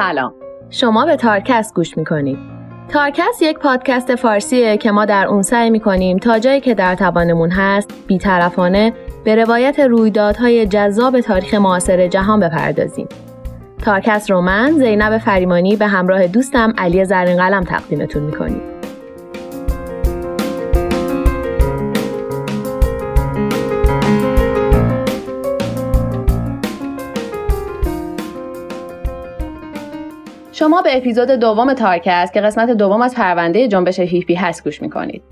سلام. شما به تارکست گوش می‌کنید. تارکست یک پادکست فارسیه که ما در اون سعی می‌کنیم تا جایی که در توانمون هست بیطرفانه به روایت رویدادهای جذاب تاریخ معاصر جهان بپردازیم. تارکست رو من زینب فریمانی به همراه دوستم علی زرین قلم تقدیمتون می‌کنیم. شما به اپیزود دوم تارکست که قسمت دوم از پرونده جنبش هیپی هست گوش می‌کنید.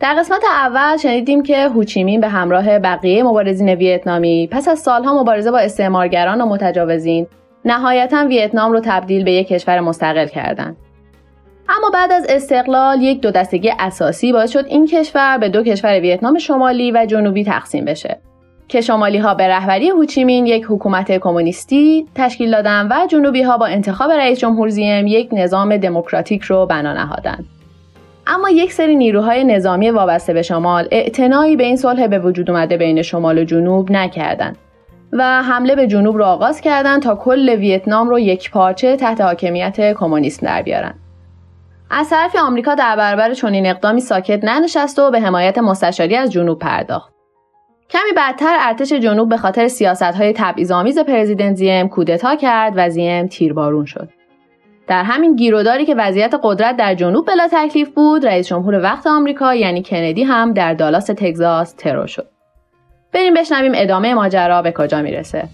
در قسمت اول شنیدیم که هوچیمین به همراه بقیه مبارزین ویتنامی پس از سالها مبارزه با استعمارگران و متجاوزین نهایتا ویتنام رو تبدیل به یک کشور مستقل کردند. اما بعد از استقلال یک دو دستگی اساسی باعث شد این کشور به دو کشور ویتنام شمالی و جنوبی تقسیم بشه. که شمالی ها به رهبری هوچیمین یک حکومت کمونیستی تشکیل دادن و جنوبی ها با انتخاب رئیس جمهور زیم یک نظام دموکراتیک رو بنا نهادند. اما یک سری نیروهای نظامی وابسته به شمال اعتنایی به این صلح به وجود اومده بین شمال و جنوب نکردند و حمله به جنوب رو آغاز کردند تا کل ویتنام رو یک پارچه تحت حاکمیت کمونیست در بیارن. از طرف آمریکا در برابر چنین اقدامی ساکت ننشست و به حمایت مستشاری از جنوب پرداخت. کمی بعدتر ارتش جنوب به خاطر سیاست های تبعیض‌آمیز پرزیدنت زیم کودتا کرد و زیم تیربارون شد. در همین گیروداری که وضعیت قدرت در جنوب بلا تکلیف بود، رئیس جمهور وقت آمریکا یعنی کندی هم در دالاس تگزاس ترور شد. بریم بشنویم ادامه ماجرا به کجا می‌رسه.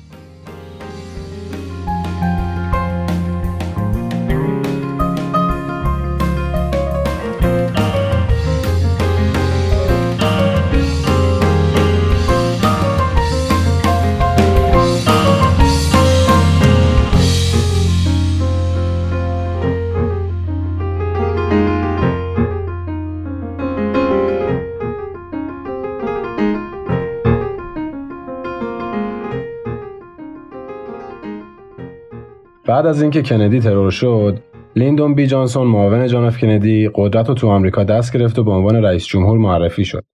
بعد از اینکه کندی ترور شد لیندون بی جانسون معاون جان اف کندی قدرت رو تو آمریکا دست گرفت و به عنوان رئیس جمهور معرفی شد.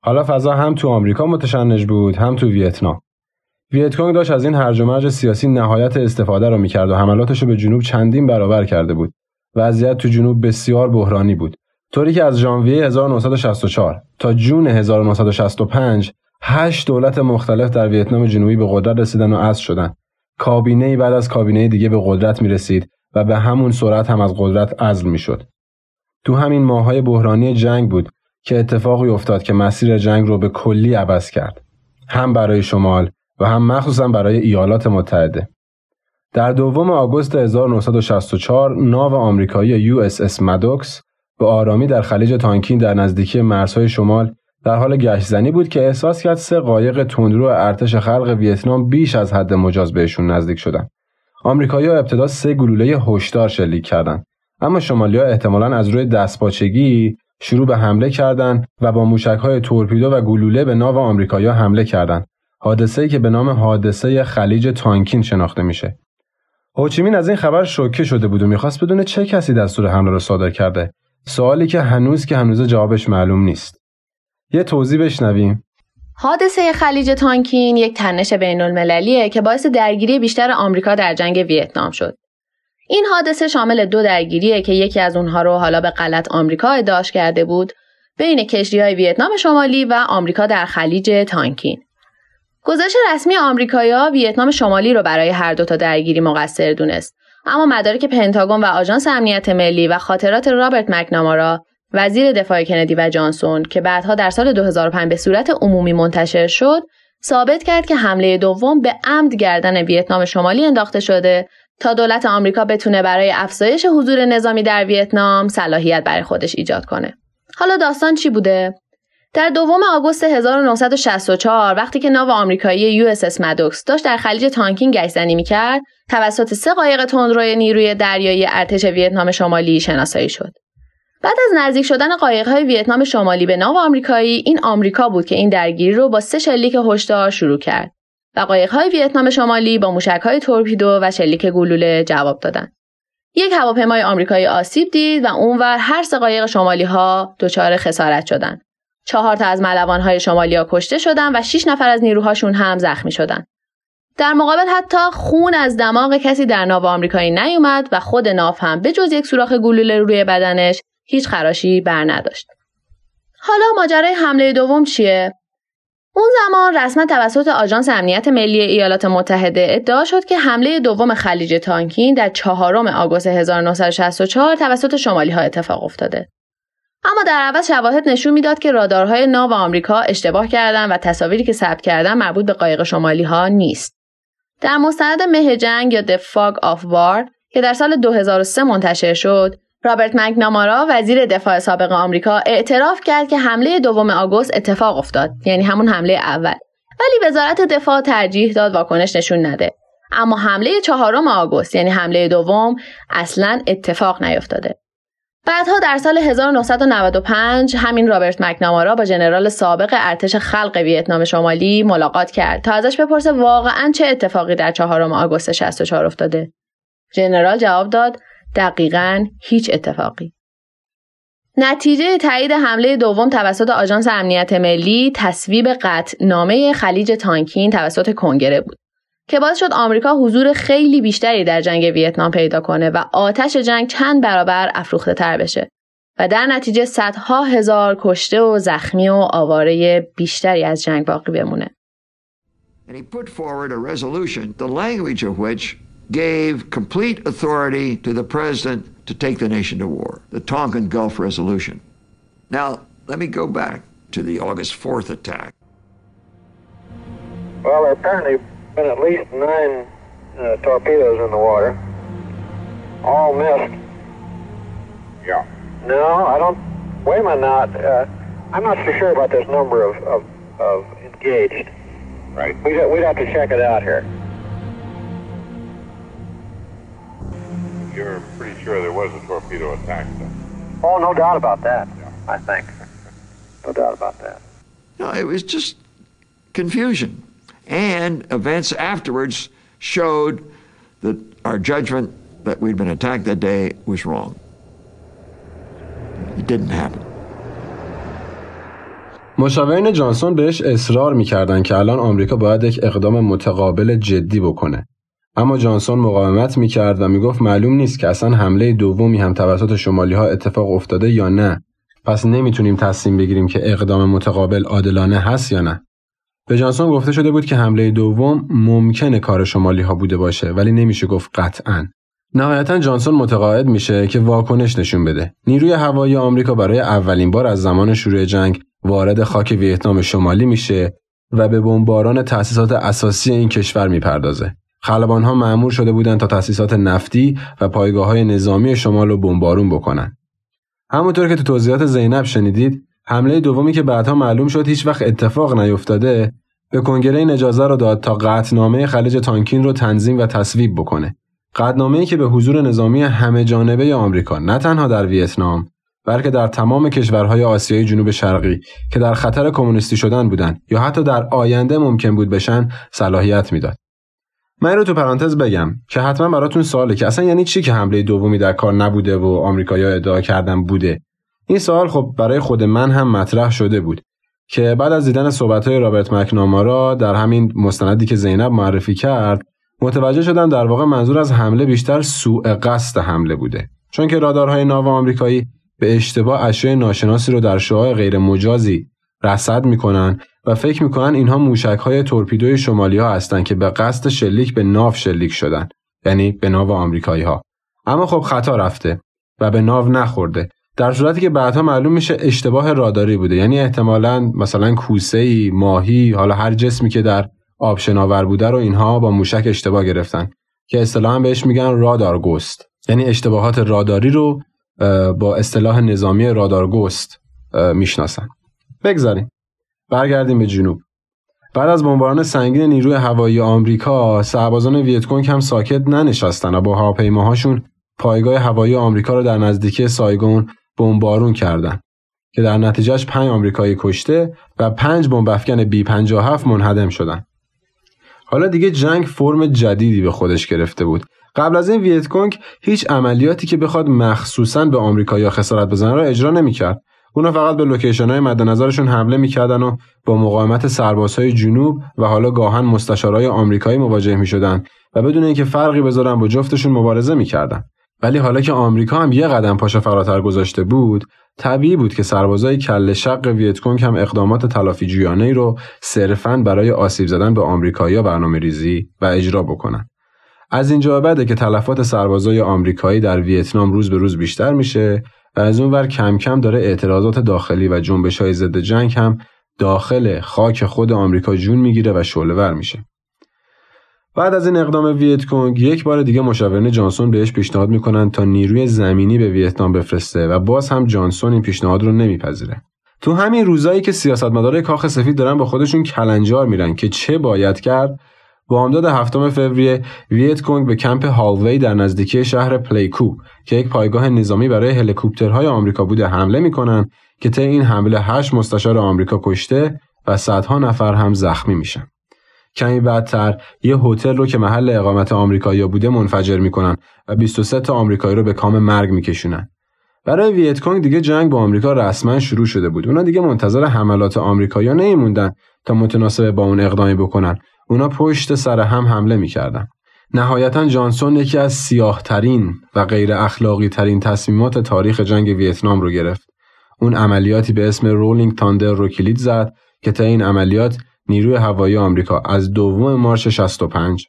حالا فضا هم تو آمریکا متشنج بود هم تو ویتنام. ویتکونگ داشت از این هرج و مرج سیاسی نهایت استفاده رو می‌کرد و حملاتش رو به جنوب چندین برابر کرده بود. وضعیت تو جنوب بسیار بحرانی بود. طوری که از ژانویه 1964 تا جون 1965 هشت دولت مختلف در ویتنام جنوبی به قدرت رسیدن و عزل شدند کابینه بعد از کابینه دیگه به قدرت می رسید و به همون سرعت هم از قدرت عزل می شد. تو همین ماهای بحرانی جنگ بود که اتفاقی افتاد که مسیر جنگ رو به کلی عوض کرد. هم برای شمال و هم مخصوصا برای ایالات متحده. در دوم آگوست 1964 ناو آمریکایی اس مدوکس به آرامی در خلیج تانکین در نزدیکی مرزهای شمال در حال گشتزنی بود که احساس کرد سه قایق تندرو ارتش خلق ویتنام بیش از حد مجاز بهشون نزدیک شدن. آمریکایی‌ها ابتدا سه گلوله هشدار شلیک کردند اما شمالیا احتمالا از روی دستپاچگی شروع به حمله کردند و با موشک‌های تورپیدو و گلوله به ناو آمریکایی‌ها حمله کردند. حادثه‌ای که به نام حادثه خلیج تانکین شناخته میشه. هوچیمین از این خبر شوکه شده بود و می‌خواست بدونه چه کسی دستور حمله رو صادر کرده. سوالی که هنوز که هنوز جوابش معلوم نیست. یه توضیح بشنویم حادثه خلیج تانکین یک تنش بین المللیه که باعث درگیری بیشتر آمریکا در جنگ ویتنام شد. این حادثه شامل دو درگیریه که یکی از اونها رو حالا به غلط آمریکا ادعاش کرده بود بین کشتی های ویتنام شمالی و آمریکا در خلیج تانکین. گزارش رسمی آمریکایا ویتنام شمالی رو برای هر دو تا درگیری مقصر دونست اما مدارک پنتاگون و آژانس امنیت ملی و خاطرات رابرت مکنامارا وزیر دفاع کندی و جانسون که بعدها در سال 2005 به صورت عمومی منتشر شد ثابت کرد که حمله دوم به عمد گردن ویتنام شمالی انداخته شده تا دولت آمریکا بتونه برای افزایش حضور نظامی در ویتنام صلاحیت برای خودش ایجاد کنه. حالا داستان چی بوده؟ در دوم آگوست 1964 وقتی که ناو آمریکایی USS Maddox داشت در خلیج تانکین گشتزنی می‌کرد توسط سه قایق تندروی نیروی دریایی ارتش ویتنام شمالی شناسایی شد. بعد از نزدیک شدن قایق‌های ویتنام شمالی به ناو آمریکایی این آمریکا بود که این درگیری رو با سه شلیک هشدار شروع کرد و قایق‌های ویتنام شمالی با موشک‌های تورپیدو و شلیک گلوله جواب دادند یک هواپیمای آمریکایی آسیب دید و اونور هر سه قایق شمالی ها دچار خسارت شدند. چهار تا از ملوان های شمالی ها کشته شدند و 6 نفر از نیروهاشون هم زخمی شدند. در مقابل حتی خون از دماغ کسی در ناو آمریکایی نیومد و خود ناو هم به جز یک سوراخ گلوله روی بدنش هیچ خراشی بر نداشت. حالا ماجرای حمله دوم چیه؟ اون زمان رسما توسط آژانس امنیت ملی ایالات متحده ادعا شد که حمله دوم خلیج تانکین در چهارم آگوست 1964 توسط شمالی ها اتفاق افتاده. اما در عوض شواهد نشون می‌داد که رادارهای ناو آمریکا اشتباه کردن و تصاویری که ثبت کردن مربوط به قایق شمالی ها نیست. در مستند مه جنگ یا The Fog of War که در سال 2003 منتشر شد، رابرت مکنامارا وزیر دفاع سابق آمریکا اعتراف کرد که حمله دوم آگوست اتفاق افتاد یعنی همون حمله اول. ولی وزارت دفاع ترجیح داد واکنش نشون نده. اما حمله چهارم آگوست یعنی حمله دوم اصلا اتفاق نیفتاده. بعدها در سال 1995 همین رابرت مکنامارا با ژنرال سابق ارتش خلق ویتنام شمالی ملاقات کرد تا ازش بپرسه واقعا چه اتفاقی در چهارم آگوست 64 افتاده. ژنرال جواب داد دقیقا هیچ اتفاقی. نتیجه تایید حمله دوم توسط آژانس امنیت ملی تصویب قطع نامه خلیج تانکین توسط کنگره بود که باعث شد آمریکا حضور خیلی بیشتری در جنگ ویتنام پیدا کنه و آتش جنگ چند برابر افروخته تر بشه و در نتیجه صدها هزار کشته و زخمی و آواره بیشتری از جنگ باقی بمونه. And put forward a resolution, the language of which gave complete authority to the president to take the nation to war, the Tonkin Gulf Resolution. Now, let me go back to the August 4th attack. Well, there apparently been at least nine uh, torpedoes in the water, all missed. Yeah. No, I don't. Wait a minute now. Uh, I'm not so sure about this number of, of, of engaged. Right. We'd, we'd have to check it out here. You're pretty sure there was a torpedo attack then? Oh, no doubt about that, yeah. I think. No doubt about that. No, it was just confusion. And events afterwards showed that our judgment that we'd been attacked that day was wrong. It didn't happen. مشاورین جانسون بهش اصرار می‌کردن که الان آمریکا باید یک اقدام متقابل جدی بکنه اما جانسون مقاومت می‌کرد و می‌گفت معلوم نیست که اصلا حمله دومی هم توسط شمالی ها اتفاق افتاده یا نه. پس نمی‌تونیم تصمیم بگیریم که اقدام متقابل عادلانه هست یا نه. به جانسون گفته شده بود که حمله دوم ممکنه کار شمالی ها بوده باشه ولی نمیشه گفت قطعا. نهایتا جانسون متقاعد میشه که واکنش نشون بده. نیروی هوایی آمریکا برای اولین بار از زمان شروع جنگ وارد خاک ویتنام شمالی میشه و به بمباران تأسیسات اساسی این کشور می‌پردازه. خلبان ها معمور شده بودند تا تأسیسات نفتی و پایگاه های نظامی شمال رو بمبارون بکنن. همونطور که تو توضیحات زینب شنیدید، حمله دومی که بعدها معلوم شد هیچ وقت اتفاق نیفتاده، به کنگره این اجازه رو داد تا قطعنامه خلیج تانکین رو تنظیم و تصویب بکنه. قطعنامه‌ای که به حضور نظامی همه جانبه آمریکا نه تنها در ویتنام بلکه در تمام کشورهای آسیای جنوب شرقی که در خطر کمونیستی شدن بودند یا حتی در آینده ممکن بود بشن صلاحیت می‌داد. من رو تو پرانتز بگم که حتما براتون سواله که اصلا یعنی چی که حمله دومی در کار نبوده و آمریکایی‌ها ادعا کردن بوده؟ این سوال خب برای خود من هم مطرح شده بود که بعد از دیدن صحبت‌های رابرت مکنامارا در همین مستندی که زینب معرفی کرد متوجه شدم در واقع منظور از حمله بیشتر سوء قصد حمله بوده. چون که رادارهای ناو آمریکایی به اشتباه اشیاء ناشناسی رو در شعاع غیر مجازی رصد می‌کنن و فکر می‌کنن اینها موشک های تورپیدوی شمالی ها هستند که به قصد شلیک به ناو شلیک شدن یعنی به ناو آمریکایی ها اما خب خطا رفته و به ناو نخورده. در صورتی که بعدها معلوم میشه اشتباه راداری بوده. یعنی احتمالا مثلا کوسه ای ماهی حالا هر جسمی که در آب شناور بوده رو اینها با موشک اشتباه گرفتن. که اصطلاحا بهش میگن رادارگوست یعنی اشتباهات راداری رو با اصطلاح نظامی رادارگوست می‌شناسن. بگذاریم. برگردیم به جنوب بعد از بمباران سنگین نیروی هوایی آمریکا سربازان ویتکونگ هم ساکت ننشستن و با هواپیماهاشون پایگاه هوایی آمریکا را در نزدیکی سایگون بمبارون کردند که در نتیجهش پنج آمریکایی کشته و پنج بمب افکن بی 57 منهدم شدند. حالا دیگه جنگ فرم جدیدی به خودش گرفته بود. قبل از این ویتکونگ هیچ عملیاتی که بخواد مخصوصا به آمریکا یا خسارت بزنه را اجرا نمی‌کرد. اونا فقط به لوکیشن های مد نظرشون حمله می‌کردن و با مقاومت سربازهای جنوب و حالا گاهن مستشارهای آمریکایی مواجه می‌شدن و بدون اینکه فرقی بذارن با جفتشون مبارزه می‌کردن. ولی حالا که آمریکا هم یه قدم پاشو فراتر گذاشته بود، طبیعی بود که سربازای کل شق ویتکونگ هم اقدامات تلافی جویانه رو صرفاً برای آسیب زدن به آمریکایی‌ها برنامه ریزی و اجرا بکنن. از اینجا بعده که تلفات سربازای آمریکایی در ویتنام روز به روز بیشتر میشه و از اون ور کم کم داره اعتراضات داخلی و جنبش های ضد جنگ هم داخل خاک خود آمریکا جون می‌گیره و شعله ور میشه. بعد از این اقدام ویتکونگ یک بار دیگه مشاورین جانسون بهش پیشنهاد می‌کنن تا نیروی زمینی به ویتنام بفرسته و باز هم جانسون این پیشنهاد رو نمیپذیره. تو همین روزایی که سیاستمدارای کاخ سفید دارن با خودشون کلنجار میرن که چه باید کرد بامداد هفتم فوریه ویت کنگ به کمپ هالوی در نزدیکی شهر پلیکو که یک پایگاه نظامی برای هلیکوپترهای آمریکا بوده حمله می‌کنن که طی این حمله هشت مستشار آمریکا کشته و صدها نفر هم زخمی میشن. کمی بعدتر یه هتل رو که محل اقامت آمریکایی بوده منفجر می‌کنن و 23 تا آمریکایی رو به کام مرگ میکشونن. برای ویتکونگ دیگه جنگ با آمریکا رسما شروع شده بود. اونا دیگه منتظر حملات آمریکایی‌ها نمیموندن تا متناسب با اون اقدامی بکنن. اونا پشت سر هم حمله می‌کردن. نهایتا جانسون یکی از سیاهترین و غیر اخلاقی ترین تصمیمات تاریخ جنگ ویتنام رو گرفت. اون عملیاتی به اسم رولینگ تاندر رو کلید زد که تا این عملیات نیروی هوایی آمریکا از دوم مارچ 65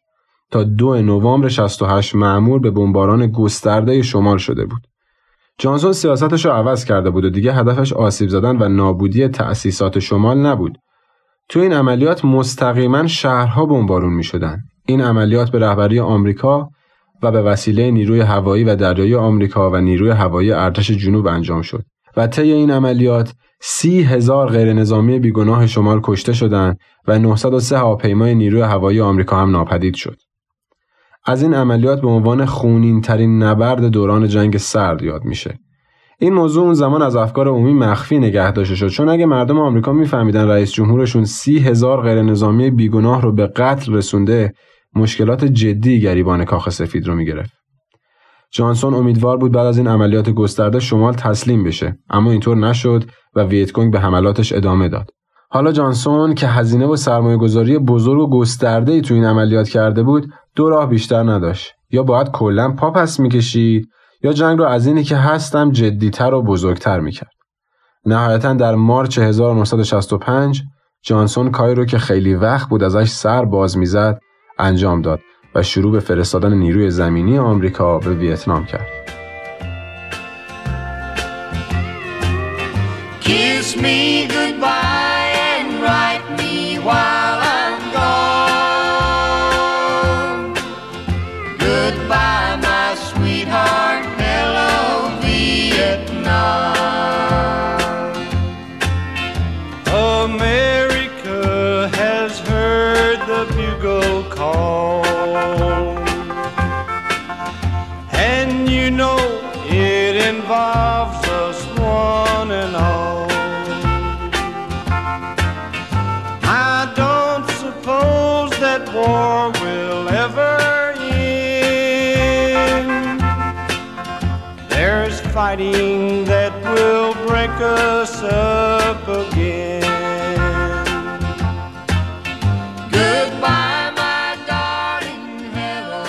تا دو نوامبر 68 معمور به بمباران گسترده شمال شده بود. جانسون سیاستش رو عوض کرده بود و دیگه هدفش آسیب زدن و نابودی تأسیسات شمال نبود تو این عملیات مستقیما شهرها بمبارون می شدن. این عملیات به رهبری آمریکا و به وسیله نیروی هوایی و دریایی آمریکا و نیروی هوایی ارتش جنوب انجام شد و طی این عملیات سی هزار غیر نظامی بیگناه شمال کشته شدند و 903 هواپیمای نیروی هوایی آمریکا هم ناپدید شد. از این عملیات به عنوان خونین ترین نبرد دوران جنگ سرد یاد میشه این موضوع اون زمان از افکار عمومی مخفی نگه داشته شد چون اگه مردم آمریکا میفهمیدن رئیس جمهورشون سی هزار غیر نظامی بیگناه رو به قتل رسونده مشکلات جدی گریبان کاخ سفید رو می‌گرفت. جانسون امیدوار بود بعد از این عملیات گسترده شمال تسلیم بشه اما اینطور نشد و ویتکونگ به حملاتش ادامه داد. حالا جانسون که هزینه و سرمایه گذاری بزرگ و گسترده ای تو این عملیات کرده بود دو راه بیشتر نداشت یا باید کلا پا پس می‌کشید یا جنگ رو از اینی که هستم جدیتر و بزرگتر می‌کرد. نهایتا در مارچ 1965 جانسون کاری رو که خیلی وقت بود ازش سر باز می‌زد انجام داد و شروع به فرستادن نیروی زمینی آمریکا به ویتنام کرد. Kiss me fighting that will break us up again.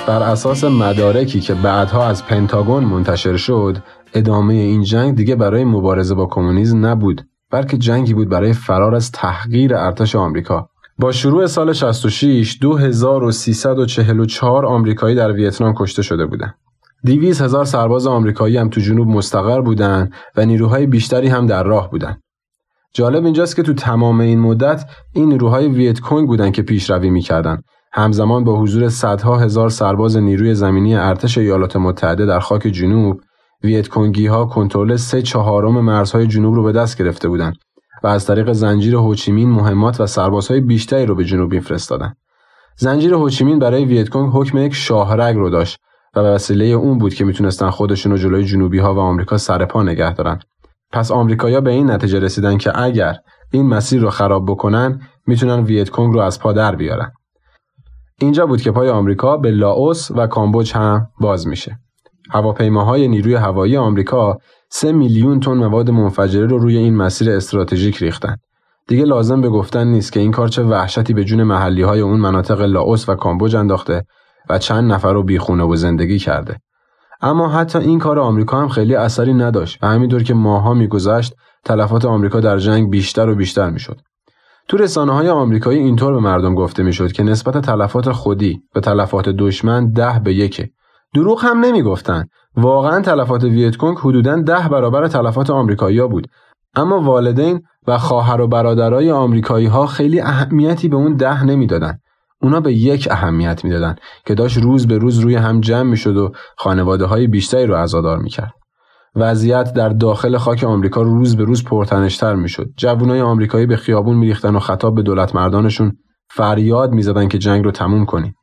بر اساس مدارکی که بعدها از پنتاگون منتشر شد ادامه این جنگ دیگه برای مبارزه با کمونیسم نبود بلکه جنگی بود برای فرار از تحقیر ارتش آمریکا. با شروع سال 66 2344 آمریکایی در ویتنام کشته شده بودند. 200 هزار سرباز آمریکایی هم تو جنوب مستقر بودند و نیروهای بیشتری هم در راه بودند جالب اینجاست که تو تمام این مدت این نیروهای ویت بودن که پیشروی می‌کردند همزمان با حضور صدها هزار سرباز نیروی زمینی ارتش ایالات متحده در خاک جنوب ویتکونگی ها کنترل سه چهارم مرزهای جنوب رو به دست گرفته بودند و از طریق زنجیر هوچیمین مهمات و سربازهای بیشتری رو به جنوب میفرستادند. زنجیر هوچیمین برای ویتکونگ حکم یک شاهرگ رو داشت و به وسیله اون بود که می‌تونستن خودشون رو جلوی جنوبی ها و آمریکا سر پا نگه دارن. پس آمریکایی‌ها به این نتیجه رسیدن که اگر این مسیر رو خراب بکنن می‌تونن ویتکونگ رو از پا در بیارن. اینجا بود که پای آمریکا به لاوس و کامبوج هم باز میشه. هواپیماهای نیروی هوایی آمریکا سه میلیون تن مواد منفجره رو روی این مسیر استراتژیک ریختن. دیگه لازم به گفتن نیست که این کار چه وحشتی به جون محلی های اون مناطق لاوس و کامبوج انداخته و چند نفر رو بیخونه و زندگی کرده. اما حتی این کار آمریکا هم خیلی اثری نداشت و همینطور که ماها میگذشت تلفات آمریکا در جنگ بیشتر و بیشتر می‌شد. تو رسانه های آمریکایی اینطور به مردم گفته می‌شد که نسبت تلفات خودی به تلفات دشمن ده به یکه. دروغ هم نمی‌گفتن. واقعا تلفات ویتکونگ حدوداً ده برابر تلفات آمریکایی‌ها بود. اما والدین و خواهر و برادرای آمریکایی ها خیلی اهمیتی به اون ده نمی‌دادن. اونا به یک اهمیت می‌دادن که داشت روز به روز روی هم جمع می‌شد و خانواده های بیشتری رو عزادار می‌کرد. وضعیت در داخل خاک آمریکا روز به روز پرتنشتر می‌شد. جوانای آمریکایی به خیابون میریختن و خطاب به دولت مردانشون فریاد می‌زدن که جنگ رو تموم کنید.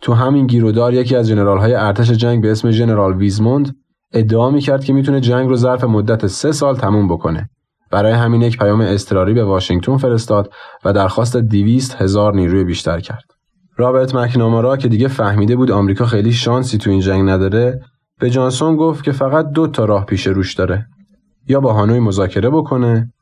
تو همین گیرودار یکی از جنرال های ارتش جنگ به اسم جنرال ویزموند ادعا می‌کرد که می‌تونه جنگ رو ظرف مدت سه سال تموم بکنه. برای همین یک پیام اضطراری به واشنگتن فرستاد و درخواست دیویست هزار نیروی بیشتر کرد. رابرت مکنامارا که دیگه فهمیده بود آمریکا خیلی شانسی تو این جنگ نداره به جانسون گفت که فقط دو تا راه پیش روش داره. یا با هانوی مذاکره بکنه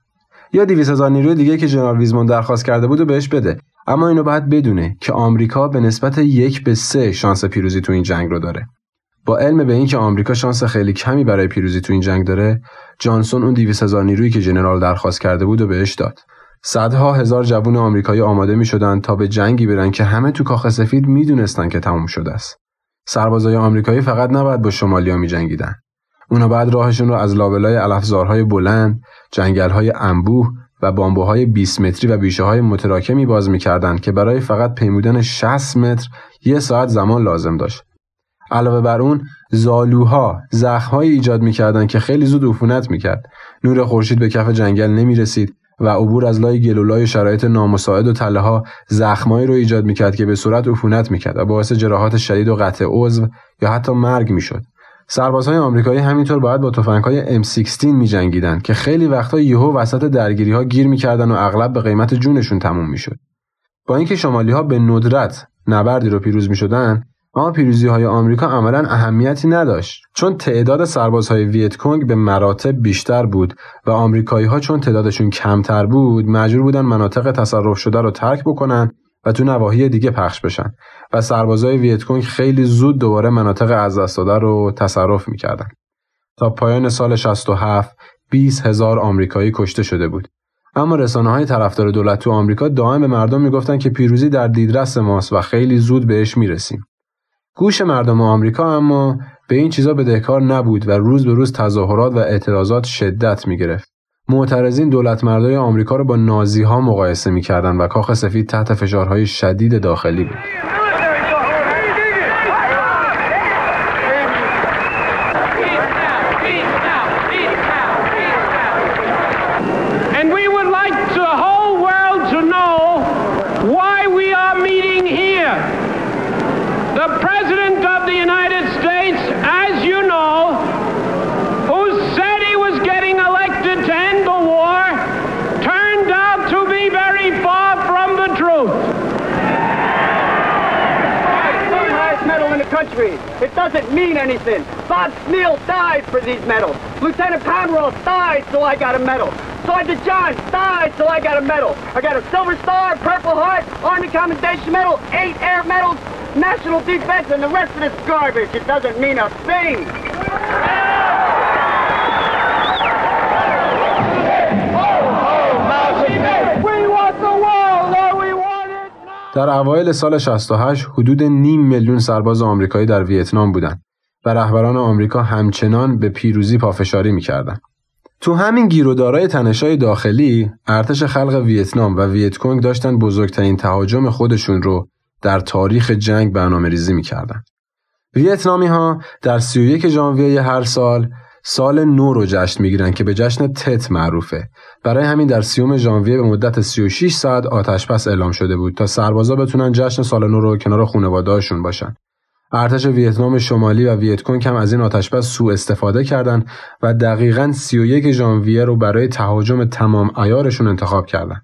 یا دیویس هزار نیروی دیگه که جنرال ویزمون درخواست کرده بود و بهش بده. اما اینو باید بدونه که آمریکا به نسبت یک به سه شانس پیروزی تو این جنگ رو داره. با علم به اینکه آمریکا شانس خیلی کمی برای پیروزی تو این جنگ داره جانسون اون دیویس هزار نیرویی که جنرال درخواست کرده بود و بهش داد. صدها هزار جوون آمریکایی آماده می شدن تا به جنگی برن که همه تو کاخ سفید می‌دونستن که تموم شده است سربازای آمریکایی فقط نباید با شمالیا می جنگیدن. اونا بعد راهشون رو از لابلای علفزارهای بلند، جنگلهای انبوه و بامبوهای 20 متری و بیشه های متراکمی باز می‌کردند که برای فقط پیمودن 60 متر یه ساعت زمان لازم داشت. علاوه بر اون زالوها زخمهایی ایجاد می‌کردند که خیلی زود عفونت می‌کرد. نور خورشید به کف جنگل نمی‌رسید و عبور از لای گلولای شرایط نامساعد و تله ها زخمایی رو ایجاد می‌کرد که به صورت عفونت می‌کرد و باعث جراحات شدید و قطع عضو یا حتی مرگ می‌شد. سربازهای آمریکایی همینطور باید با تفنگهای M16 میجنگیدن که خیلی وقتا یهو وسط درگیری ها گیر می‌کردن و اغلب به قیمت جونشون تموم می‌شد. با اینکه شمالی ها به ندرت نبردی رو پیروز می‌شدن اما پیروزی های آمریکا عملا اهمیتی نداشت چون تعداد سربازهای ویتکونگ به مراتب بیشتر بود و آمریکایی ها چون تعدادشون کمتر بود مجبور بودن مناطق تصرف شده رو ترک بکنن و تو نواحی دیگه پخش بشن. و سربازهای ویتکونگ خیلی زود دوباره مناطق از دست داده رو تصرف می‌کردن. تا پایان سال 67 20 هزار آمریکایی کشته شده بود. اما رسانه های طرفدار دولت تو آمریکا دائم به مردم می‌گفتن که پیروزی در دیدرس ماست و خیلی زود بهش می‌رسیم. گوش مردم آمریکا اما به این چیزا بدهکار نبود و روز به روز تظاهرات و اعتراضات شدت می گرفت. معترضین دولت مردای آمریکا را با نازی ها مقایسه می کردن و کاخ سفید تحت فشارهای شدید داخلی بود. Doesn't mean anything. Bob Sneal died for these medals. Lieutenant Pomerol died so I got a medal. Sergeant John died so I got a medal. I got a Silver Star, Purple Heart, Army Commendation Medal, eight air medals, National Defense, and the rest of this garbage. It doesn't mean a thing. در اوایل سال 68 حدود نیم میلیون سرباز آمریکایی در ویتنام بودند و رهبران آمریکا همچنان به پیروزی پافشاری می‌کردند. تو همین گیرودارای تنشای داخلی ارتش خلق ویتنام و ویتکونگ داشتن بزرگترین تهاجم خودشون رو در تاریخ جنگ برنامه ریزی می‌کردن. ویتنامی ها در 31 ژانویه هر سال سال نو رو جشن می‌گیرن که به جشن تت معروفه برای همین در سیوم ژانویه به مدت 36 ساعت آتش پس اعلام شده بود تا سربازا بتونن جشن سال نو رو کنار خانواده‌هاشون باشن ارتش ویتنام شمالی و ویتکونگ هم از این آتشبس سوء استفاده کردند و دقیقا 31 ژانویه رو برای تهاجم تمام ایارشون انتخاب کردند.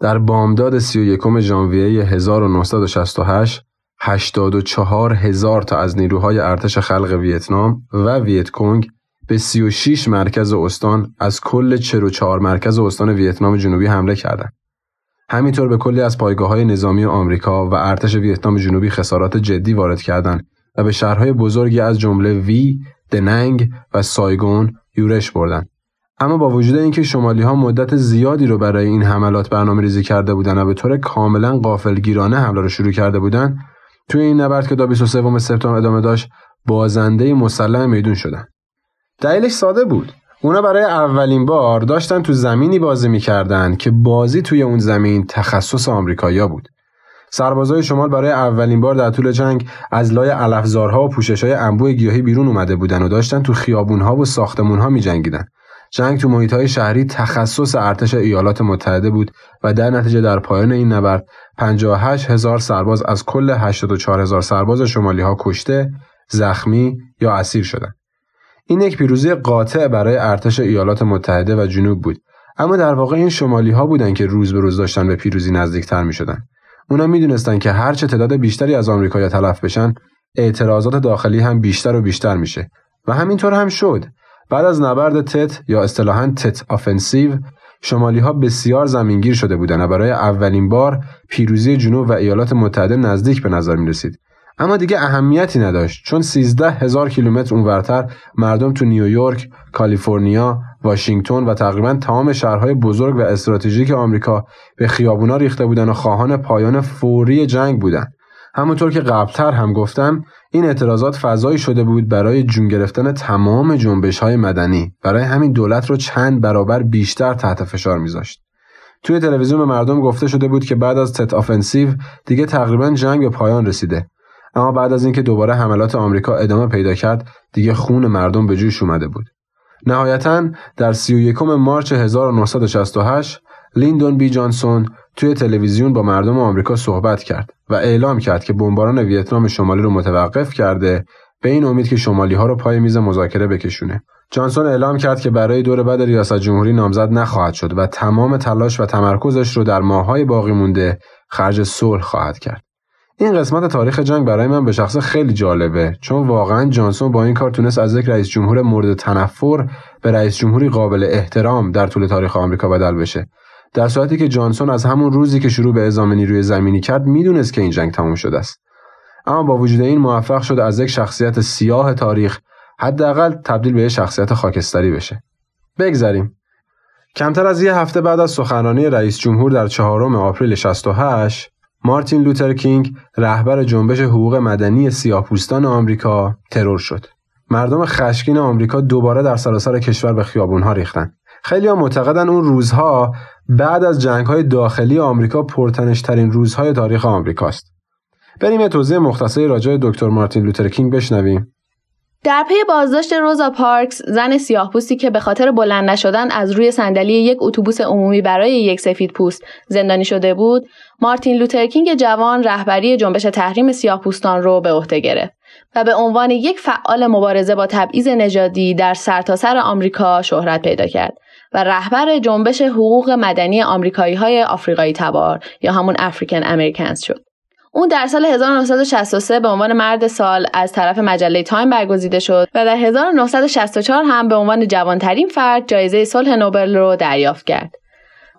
در بامداد 31 ژانویه 1968 84 هزار تا از نیروهای ارتش خلق ویتنام و ویت کنگ به 36 مرکز استان از کل 44 مرکز استان ویتنام جنوبی حمله کردند. همینطور به کلی از پایگاه های نظامی آمریکا و ارتش ویتنام جنوبی خسارات جدی وارد کردند و به شهرهای بزرگی از جمله وی، دننگ و سایگون یورش بردند. اما با وجود اینکه شمالی ها مدت زیادی رو برای این حملات برنامه ریزی کرده بودند و به طور کاملا قافلگیرانه حمله رو شروع کرده بودند توی این نبرد که تا 23 سپتامبر ادامه داشت بازنده مسلح میدون شدن دلیلش ساده بود. اونا برای اولین بار داشتن تو زمینی بازی می‌کردن که بازی توی اون زمین تخصص آمریکایا بود. سربازای شمال برای اولین بار در طول جنگ از لای علفزارها و پوششهای انبوه گیاهی بیرون اومده بودن و داشتن تو خیابونها و ساختمونها میجنگیدن. جنگ تو محیط های شهری تخصص ارتش ایالات متحده بود و در نتیجه در پایان این نبرد 58 هزار سرباز از کل 84 هزار سرباز شمالی ها کشته، زخمی یا اسیر شدند. این یک پیروزی قاطع برای ارتش ایالات متحده و جنوب بود اما در واقع این شمالی ها بودن که روز به روز داشتن به پیروزی نزدیکتر می شدن. اونا می دونستن که هرچه تعداد بیشتری از آمریکایی‌ها تلف بشن اعتراضات داخلی هم بیشتر و بیشتر میشه و همینطور هم شد بعد از نبرد تت یا اصطلاحا Tet Offensive شمالی ها بسیار زمینگیر شده بودند و برای اولین بار پیروزی جنوب و ایالات متحده نزدیک به نظر می رسید. اما دیگه اهمیتی نداشت چون 13 هزار کیلومتر اونورتر مردم تو نیویورک، کالیفرنیا، واشنگتن و تقریبا تمام شهرهای بزرگ و استراتژیک آمریکا به خیابونا ریخته بودند و خواهان پایان فوری جنگ بودند. همونطور که قبلتر هم گفتم این اعتراضات فضایی شده بود برای جون گرفتن تمام جنبش های مدنی. برای همین دولت رو چند برابر بیشتر تحت فشار میذاشت. توی تلویزیون به مردم گفته شده بود که بعد از Tet Offensive دیگه تقریبا جنگ به پایان رسیده. اما بعد از اینکه دوباره حملات آمریکا ادامه پیدا کرد دیگه خون مردم به جوش اومده بود نهایتا در 31 مارچ 1968 لیندون بی جانسون توی تلویزیون با مردم آمریکا صحبت کرد و اعلام کرد که بمباران ویتنام شمالی رو متوقف کرده به این امید که شمالی ها رو پای میز مذاکره بکشونه. جانسون اعلام کرد که برای دور بعد ریاست جمهوری نامزد نخواهد شد و تمام تلاش و تمرکزش رو در ماههای باقی مونده خرج صلح خواهد کرد. این قسمت تاریخ جنگ برای من به شخص خیلی جالبه. چون واقعا جانسون با این کار تونست از یک رئیس جمهور مورد تنفر به رئیس جمهوری قابل احترام در طول تاریخ آمریکا بدل بشه. در صورتی که جانسون از همون روزی که شروع به اعزام نیروی زمینی کرد می‌دونست که این جنگ تموم شده است. اما با وجود این موفق شد از یک شخصیت سیاه تاریخ حداقل تبدیل به یک شخصیت خاکستری بشه. بگذریم. کمتر از یه هفته بعد از سخنرانی رئیس جمهور در چهارم آپریل 68 مارتین لوتر کینگ رهبر جنبش حقوق مدنی سیاهپوستان آمریکا ترور شد مردم خشکین آمریکا دوباره در سراسر کشور به خیابونها ریختند خیلی ها معتقدن اون روزها بعد از جنگ های داخلی آمریکا پرتنشترین روزهای تاریخ آمریکاست. بریم یه توضیح مختصری راجع دکتر مارتین لوتر کینگ بشنویم. در پی بازداشت روزا پارکس زن سیاه پوستی که به خاطر بلند نشدن از روی صندلی یک اتوبوس عمومی برای یک سفید پوست زندانی شده بود مارتین لوترکینگ جوان رهبری جنبش تحریم سیاه پوستان رو به عهده گرفت و به عنوان یک فعال مبارزه با تبعیض نژادی در سرتاسر سر آمریکا شهرت پیدا کرد و رهبر جنبش حقوق مدنی آمریکایی های آفریقایی تبار یا همون African Americans شد. اون در سال 1963 به عنوان مرد سال از طرف مجله تایم برگزیده شد و در 1964 هم به عنوان جوانترین فرد جایزه صلح نوبل رو دریافت کرد.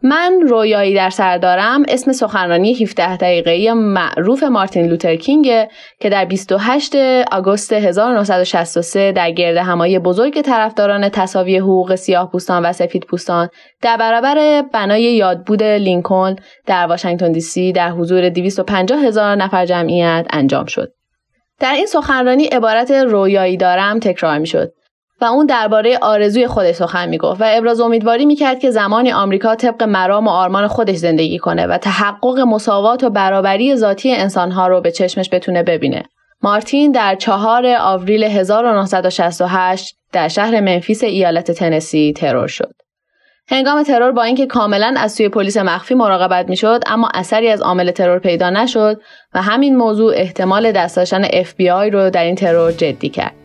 من رویایی در سر دارم اسم سخنرانی 17 دقیقه‌ای معروف مارتین لوتر کینگ که در 28 آگوست 1963 در گرد همایی بزرگ طرفداران تساوی حقوق سیاه پوستان و سفید پوستان در برابر بنای یادبود لینکلن در واشنگتن دی سی در حضور 250 هزار نفر جمعیت انجام شد. در این سخنرانی عبارت رویایی دارم تکرار می شد و اون درباره آرزوی خودش سخن می‌گفت و ابراز امیدواری می‌کرد که زمانی آمریکا طبق مرام و آرمان خودش زندگی کنه و تحقق مساوات و برابری ذاتی انسانها رو به چشمش بتونه ببینه. مارتین در چهار آوریل 1968 در شهر منفیس ایالت تنسی ترور شد. هنگام ترور با اینکه کاملا از سوی پلیس مخفی مراقبت می‌شد اما اثری از عامل ترور پیدا نشد و همین موضوع احتمال دست داشتن FBI رو در این ترور جدی کرد.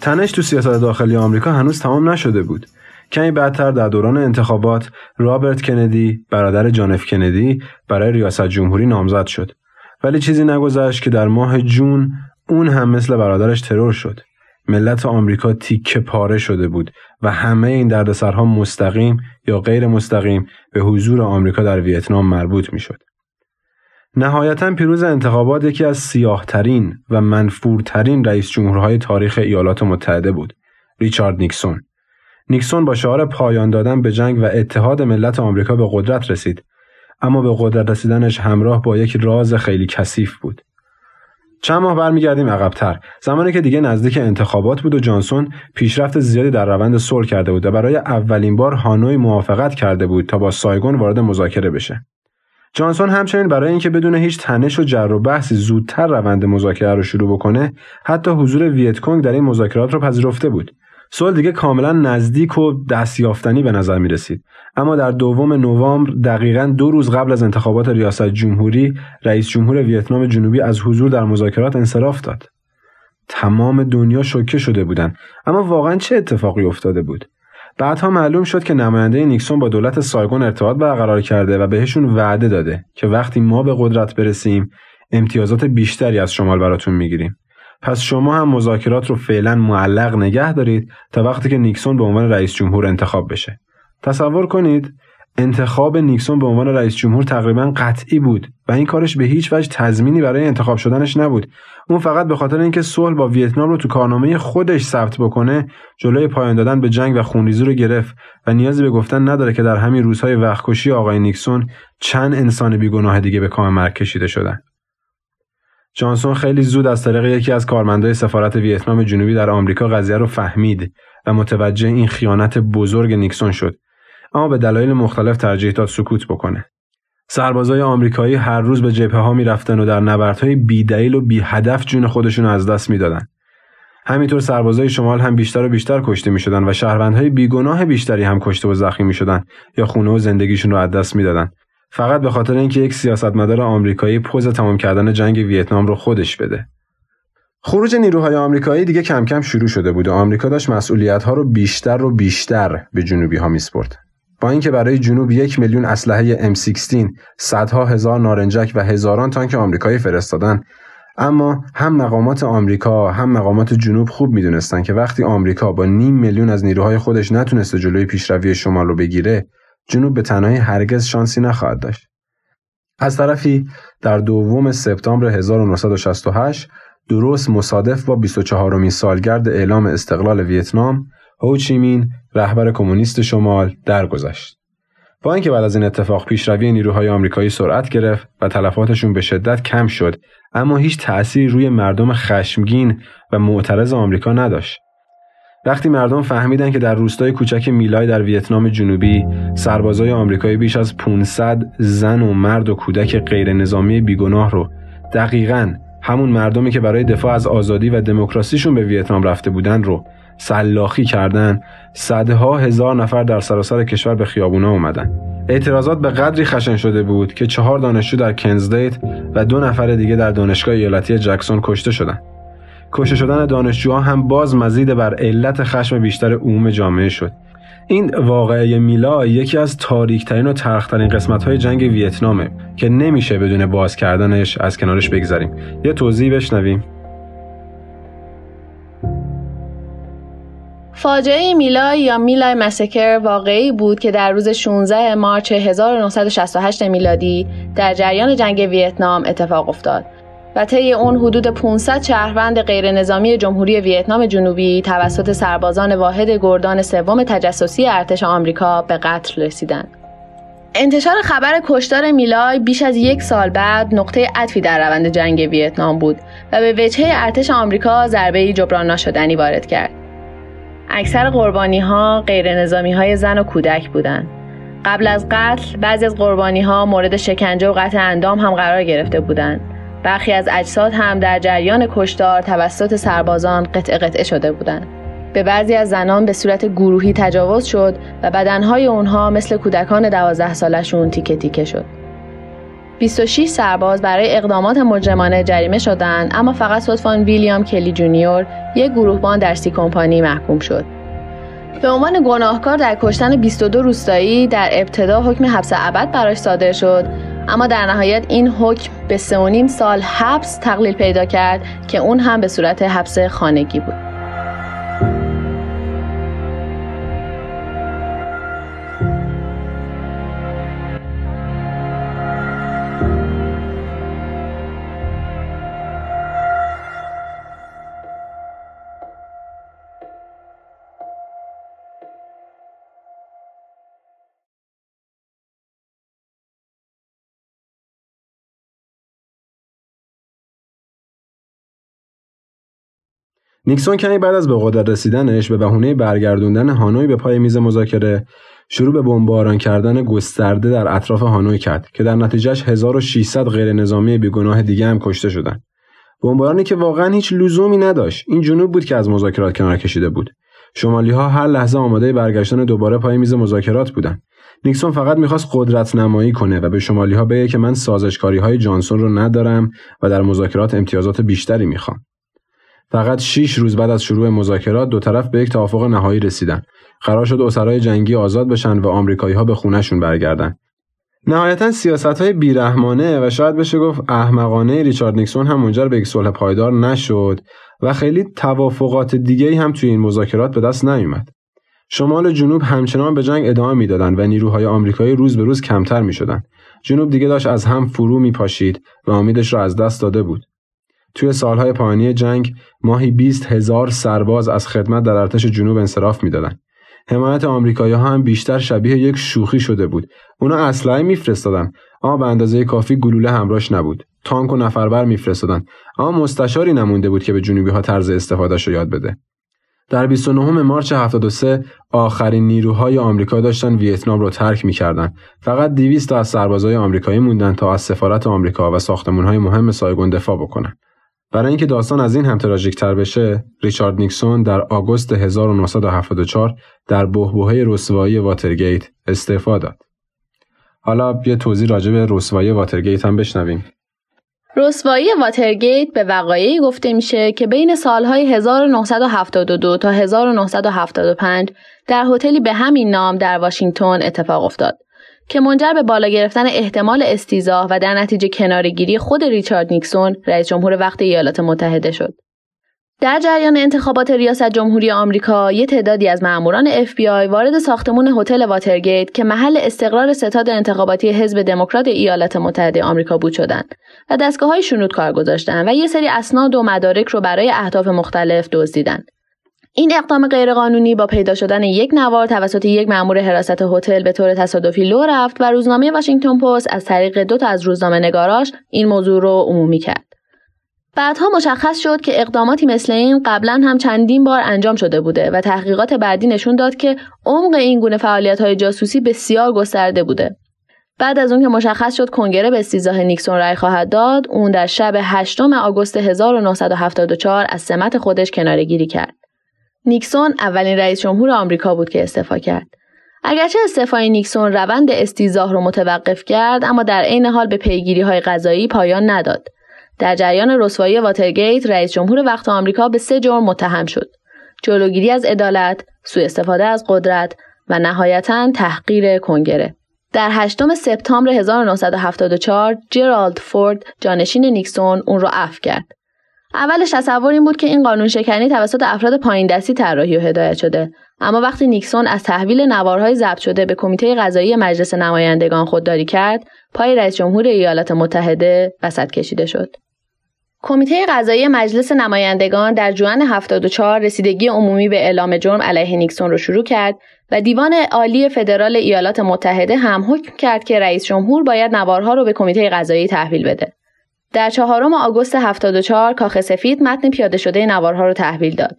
تنش تو سیاست داخلی آمریکا هنوز تمام نشده بود. کمی بعدتر در دوران انتخابات رابرت کندی برادر جانف کندی برای ریاست جمهوری نامزد شد. ولی چیزی نگذشت که در ماه جون اون هم مثل برادرش ترور شد. ملت آمریکا تیکه پاره شده بود و همه این دردسرها مستقیم یا غیر مستقیم به حضور آمریکا در ویتنام مربوط می شد. نهایتا پیروز انتخابات یکی از سیاهترین و منفورترین رئیس جمهورهای تاریخ ایالات متحده بود. ریچارد نیکسون. نیکسون با شعار پایان دادن به جنگ و اتحاد ملت آمریکا به قدرت رسید. اما به قدرت رسیدنش همراه با یک راز خیلی کثیف بود. چند ماه برمیگردیم عقبتر زمانی که دیگه نزدیک انتخابات بود و جانسون پیشرفت زیادی در روند صلح کرده بود و برای اولین بار هانوی موافقت کرده بود تا با سایگون وارد مذاکره بشه جانسون همچنین برای اینکه بدون هیچ تنش و جر و بحثی زودتر روند مذاکره رو شروع بکنه حتی حضور ویتکونگ در این مذاکرات رو پذیرفته بود صلح دیگه کاملا نزدیک و دستیافتنی به نظر می رسید. اما در دوم نوامبر دقیقا دو روز قبل از انتخابات ریاست جمهوری رئیس جمهور ویتنام جنوبی از حضور در مذاکرات انصراف داد. تمام دنیا شوکه شده بودند اما واقعا چه اتفاقی افتاده بود بعدها معلوم شد که نماینده نیکسون با دولت سایگون ارتباط برقرار کرده و بهشون وعده داده که وقتی ما به قدرت برسیم امتیازات بیشتری از شمال براتون می‌گیریم پس شما هم مذاکرات رو فعلا معلق نگه دارید تا وقتی که نیکسون به عنوان رئیس جمهور انتخاب بشه. تصور کنید انتخاب نیکسون به عنوان رئیس جمهور تقریبا قطعی بود و این کارش به هیچ وجه تضمینی برای انتخاب شدنش نبود. اون فقط به خاطر اینکه صلح با ویتنام رو تو کارنامه خودش ثبت بکنه، جلوی پایان دادن به جنگ و خونریزی رو گرفت و نیازی به گفتن نداره که در همین روزهای وقتکشی آقای نیکسون چند انسان بیگناه دیگه به کام مرگ کشیده شدن. جانسون خیلی زود از طریق یکی از کارمندای سفارت ویتنام جنوبی در آمریکا قضیه رو فهمید و متوجه این خیانت بزرگ نیکسون شد اما به دلایل مختلف ترجیح داد سکوت بکنه سربازای آمریکایی هر روز به جبهه ها می‌رفتن و در نبردهای بیدلیل و بی هدف جون خودشون از دست می‌دادن همینطور سربازای شمال هم بیشتر و بیشتر کشته می‌شدن و شهروندهای بیگناه بیشتری هم کشته و زخمی می‌شدن یا خونه و زندگیشون رو از دست می‌دادن فقط به خاطر اینکه یک سیاستمدار آمریکایی پوز تمام کردن جنگ ویتنام رو خودش بده. خروج نیروهای آمریکایی دیگه کم کم شروع شده بود و آمریکا داشت مسئولیت ها رو بیشتر و بیشتر به جنوبی ها میسپرد. با اینکه برای جنوب یک میلیون اسلحه M16 صدها هزار نارنجک و هزاران تانک آمریکایی فرستادن اما هم مقامات آمریکا هم مقامات جنوب خوب می‌دونستند که وقتی آمریکا با نیم میلیون از نیروهای خودش نتونسته جلوی پیشروی شمال رو بگیره جنوب به تنهایی هرگز شانسی نخواهد داشت. از طرفی در دوم سپتامبر 1968 درست مصادف با 24 مین سالگرد اعلام استقلال ویتنام هوچیمین رهبر کمونیست شمال درگذشت. با اینکه بعد از این اتفاق پیشروی نیروهای آمریکایی سرعت گرفت و تلفاتشون به شدت کم شد اما هیچ تأثیری روی مردم خشمگین و معترض آمریکا نداشت وقتی مردم فهمیدن که در روستای کوچک میلای در ویتنام جنوبی سربازای آمریکایی بیش از 500 زن و مرد و کودک غیر نظامی بیگناه رو دقیقا همون مردمی که برای دفاع از آزادی و دموکراسیشون به ویتنام رفته بودن رو سلاخی کردن. صدها هزار نفر در سراسر کشور به خیابونا اومدن. اعتراضات به قدری خشن شده بود که چهار دانشجو در کنزدیت و دو نفر دیگه در دانشگاه ایالتی جکسون کشته شدند. کشته شدن دانشجوها هم باز مزید بر علت خشم بیشتر عموم جامعه شد. این واقعه میلا یکی از تاریکترین و ترخترین قسمت های جنگ ویتنامه که نمیشه بدون باز کردنش از کنارش بگذاریم یه توضیح بشنویم. فاجعه میلای یا میلای مسکر واقعی بود که در روز 16 مارچ 1968 میلادی در جریان جنگ ویتنام اتفاق افتاد و طی اون حدود 500 شهروند غیر نظامی جمهوری ویتنام جنوبی توسط سربازان واحد گردان سوم تجسسی ارتش آمریکا به قتل رسیدند. انتشار خبر کشتار میلای بیش از یک سال بعد نقطه عطفی در روند جنگ ویتنام بود و به وجهه ارتش آمریکا ضربه جبران ناشدنی وارد کرد. اکثر قربانی ها غیر نظامی های زن و کودک بودند. قبل از قتل بعضی از قربانی ها مورد شکنجه و قطع اندام هم قرار گرفته بودند. برخی از اجساد هم در جریان کشتار توسط سربازان قطع قطعه شده بودند. به بعضی از زنان به صورت گروهی تجاوز شد و بدنهای اونها مثل کودکان دوازده سالشون تیکه تیکه شد. 26 سرباز برای اقدامات مجرمانه جریمه شدند اما فقط صدفان ویلیام کلی جونیور یک گروهبان در سی کمپانی محکوم شد. به عنوان گناهکار در کشتن 22 روستایی در ابتدا حکم حبس ابد براش صادر شد اما در نهایت این حکم به سه و نیم سال حبس تقلیل پیدا کرد که اون هم به صورت حبس خانگی بود. نیکسون کمی بعد از به قدرت رسیدنش به بهونه برگردوندن هانوی به پای میز مذاکره شروع به بمباران کردن گسترده در اطراف هانوی کرد که در نتیجهش 1600 غیر نظامی بیگناه دیگه هم کشته شدند. بمبارانی که واقعا هیچ لزومی نداشت. این جنوب بود که از مذاکرات کنار کشیده بود. شمالی ها هر لحظه آماده برگشتن دوباره پای میز مذاکرات بودند. نیکسون فقط می‌خواست قدرت نمایی کنه و به شمالی ها بگه که من سازشکاری های جانسون رو ندارم و در مذاکرات امتیازات بیشتری می‌خوام. فقط 6 روز بعد از شروع مذاکرات دو طرف به یک توافق نهایی رسیدن. قرار شد اسرای جنگی آزاد بشن و آمریکایی ها به خونهشون برگردن. نهایتا سیاست های بیرحمانه و شاید بشه گفت احمقانه ریچارد نیکسون هم منجر به یک صلح پایدار نشد و خیلی توافقات دیگه هم توی این مذاکرات به دست نیومد. شمال و جنوب همچنان به جنگ ادامه می‌دادند و نیروهای آمریکایی روز به روز کمتر می‌شدند. جنوب دیگه داشت از هم فرو میپاشید و امیدش را از دست داده بود. توی سالهای پایانی جنگ ماهی 20 هزار سرباز از خدمت در ارتش جنوب انصراف می‌دادند. حمایت آمریکایی هم بیشتر شبیه یک شوخی شده بود. اونا اسلحه میفرستادن اما به اندازه کافی گلوله همراهش نبود. تانک و نفربر میفرستادن اما مستشاری نمونده بود که به جنوبی ها طرز استفادهش رو یاد بده. در 29 مارچ 73 آخرین نیروهای آمریکا داشتن ویتنام رو ترک می‌کردن. فقط 200 تا از سربازای آمریکایی موندن تا از سفارت آمریکا و ساختمانهای مهم سایگون دفاع بکنن. برای اینکه داستان از این هم تراژیک تر بشه، ریچارد نیکسون در آگوست 1974 در بحبوحه رسوایی واترگیت استعفا داد. حالا یه توضیح راجع به رسوایی واترگیت هم بشنویم. رسوایی واترگیت به وقایعی گفته میشه که بین سالهای 1972 تا 1975 در هتلی به همین نام در واشنگتن اتفاق افتاد که منجر به بالا گرفتن احتمال استیزاه و در نتیجه کنارگیری خود ریچارد نیکسون رئیس جمهور وقت ایالات متحده شد. در جریان انتخابات ریاست جمهوری آمریکا، یه تعدادی از ماموران FBI وارد ساختمون هتل واترگیت که محل استقرار ستاد انتخاباتی حزب دموکرات ایالات متحده آمریکا بود شدند و دستگاه های شنود کار گذاشتند و یه سری اسناد و مدارک رو برای اهداف مختلف دزدیدند. این اقدام غیرقانونی با پیدا شدن یک نوار توسط یک مأمور حراست هتل به طور تصادفی لو رفت و روزنامه واشنگتن پست از طریق دو تا از روزنامه نگاراش این موضوع رو عمومی کرد. بعدها مشخص شد که اقداماتی مثل این قبلا هم چندین بار انجام شده بوده و تحقیقات بعدی نشون داد که عمق این گونه فعالیت های جاسوسی بسیار گسترده بوده. بعد از اون که مشخص شد کنگره به استیزاه نیکسون رای خواهد داد، اون در شب 8 آگوست 1974 از سمت خودش کنارگیری کرد. نیکسون اولین رئیس جمهور آمریکا بود که استعفا کرد. اگرچه استعفای نیکسون روند استیزاه رو متوقف کرد اما در عین حال به پیگیری های غذایی پایان نداد. در جریان رسوایی واترگیت رئیس جمهور وقت آمریکا به سه جرم متهم شد. جلوگیری از عدالت، سوء استفاده از قدرت و نهایتا تحقیر کنگره. در 8 سپتامبر 1974 جرالد فورد جانشین نیکسون اون رو عفو کرد. اولش تصور این بود که این قانون شکنی توسط افراد پایین دستی طراحی و هدایت شده اما وقتی نیکسون از تحویل نوارهای ضبط شده به کمیته قضایی مجلس نمایندگان خودداری کرد پای رئیس جمهور ایالات متحده وسط کشیده شد کمیته قضایی مجلس نمایندگان در جوان 74 رسیدگی عمومی به اعلام جرم علیه نیکسون را شروع کرد و دیوان عالی فدرال ایالات متحده هم حکم کرد که رئیس جمهور باید نوارها رو به کمیته قضایی تحویل بده. در چهارم آگوست 74 کاخ سفید متن پیاده شده نوارها رو تحویل داد.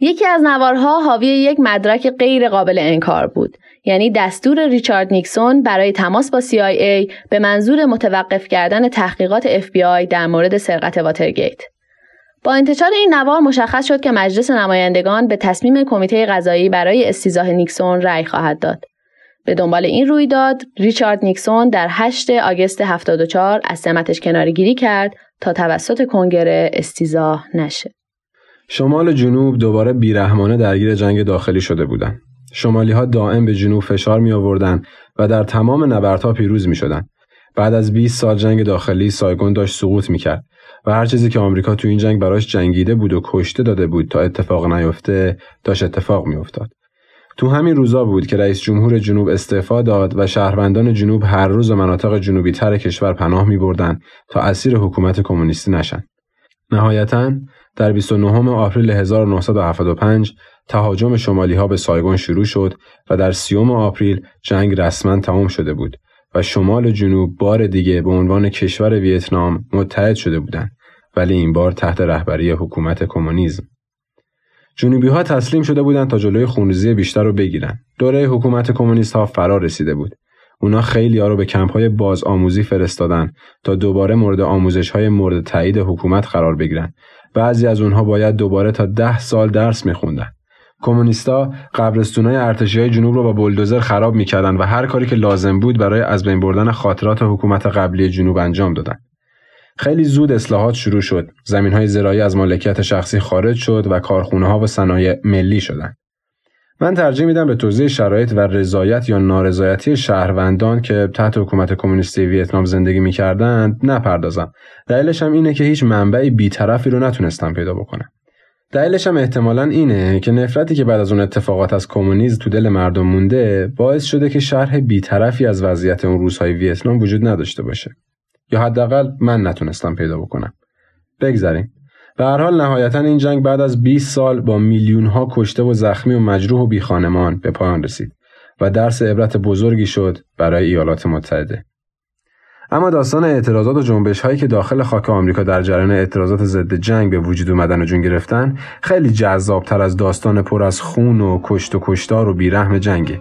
یکی از نوارها حاوی یک مدرک غیر قابل انکار بود یعنی دستور ریچارد نیکسون برای تماس با CIA به منظور متوقف کردن تحقیقات FBI در مورد سرقت واترگیت. با انتشار این نوار مشخص شد که مجلس نمایندگان به تصمیم کمیته قضایی برای استیزاه نیکسون رأی خواهد داد. به دنبال این رویداد، ریچارد نیکسون در 8 آگست 74 از سمتش کنارگیری کرد تا توسط کنگره استیزاه نشه. شمال و جنوب دوباره بیرحمانه درگیر جنگ داخلی شده بودند. شمالی ها دائم به جنوب فشار می آوردن و در تمام نبردها پیروز می شدن. بعد از 20 سال جنگ داخلی سایگون داشت سقوط می کرد و هر چیزی که آمریکا تو این جنگ براش جنگیده بود و کشته داده بود تا اتفاق نیفته داشت اتفاق می افتاد. تو همین روزا بود که رئیس جمهور جنوب استعفا داد و شهروندان جنوب هر روز مناطق جنوبی تر کشور پناه می بردن تا اسیر حکومت کمونیستی نشن. نهایتا در 29 آپریل 1975 تهاجم شمالی ها به سایگون شروع شد و در سی‌ام آپریل جنگ رسما تمام شده بود و شمال و جنوب بار دیگه به عنوان کشور ویتنام متحد شده بودند ولی این بار تحت رهبری حکومت کمونیسم. جنوبی ها تسلیم شده بودند تا جلوی خونریزی بیشتر رو بگیرن. دوره حکومت کمونیست ها فرا رسیده بود. اونا خیلی ها رو به کمپ های باز آموزی فرستادن تا دوباره مورد آموزش های مورد تایید حکومت قرار بگیرن. بعضی از اونها باید دوباره تا ده سال درس میخوندن. کمونیستا قبرستونای ارتشی های جنوب رو با بلدوزر خراب می‌کردن و هر کاری که لازم بود برای از بین بردن خاطرات حکومت قبلی جنوب انجام دادن. خیلی زود اصلاحات شروع شد. زمین های زراعی از مالکیت شخصی خارج شد و کارخونه ها و صنایع ملی شدند. من ترجیح میدم به توضیح شرایط و رضایت یا نارضایتی شهروندان که تحت حکومت کمونیستی ویتنام زندگی می‌کردند نپردازم. دلیلش هم اینه که هیچ منبع بیطرفی رو نتونستم پیدا بکنم. دلیلش هم احتمالا اینه که نفرتی که بعد از اون اتفاقات از کمونیسم تو دل مردم مونده باعث شده که شرح بیطرفی از وضعیت اون روزهای ویتنام وجود نداشته باشه. یا حداقل من نتونستم پیدا بکنم. بگذریم. به هر حال نهایتا این جنگ بعد از 20 سال با میلیون ها کشته و زخمی و مجروح و بی خانمان به پایان رسید و درس عبرت بزرگی شد برای ایالات متحده. اما داستان اعتراضات و جنبش هایی که داخل خاک آمریکا در جریان اعتراضات ضد جنگ به وجود اومدن و جون گرفتن خیلی جذابتر از داستان پر از خون و کشت و کشتار و بیرحم جنگه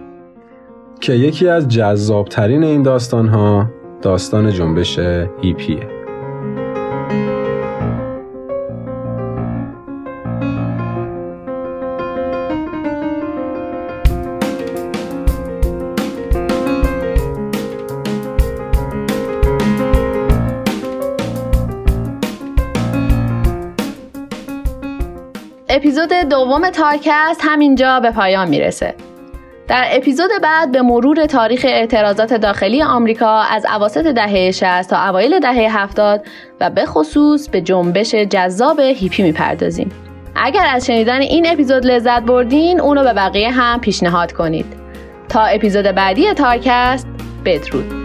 که یکی از جذابترین این داستان ها داستان جنبش هیپیه اپیزود دوم تارکست همینجا به پایان می‌رسه. در اپیزود بعد به مرور تاریخ اعتراضات داخلی آمریکا از اواسط دهه 60 تا اوایل دهه 70 و به خصوص به جنبش جذاب هیپی می‌پردازیم. اگر از شنیدن این اپیزود لذت بردین اونو به بقیه هم پیشنهاد کنید. تا اپیزود بعدی تارکست بدرود.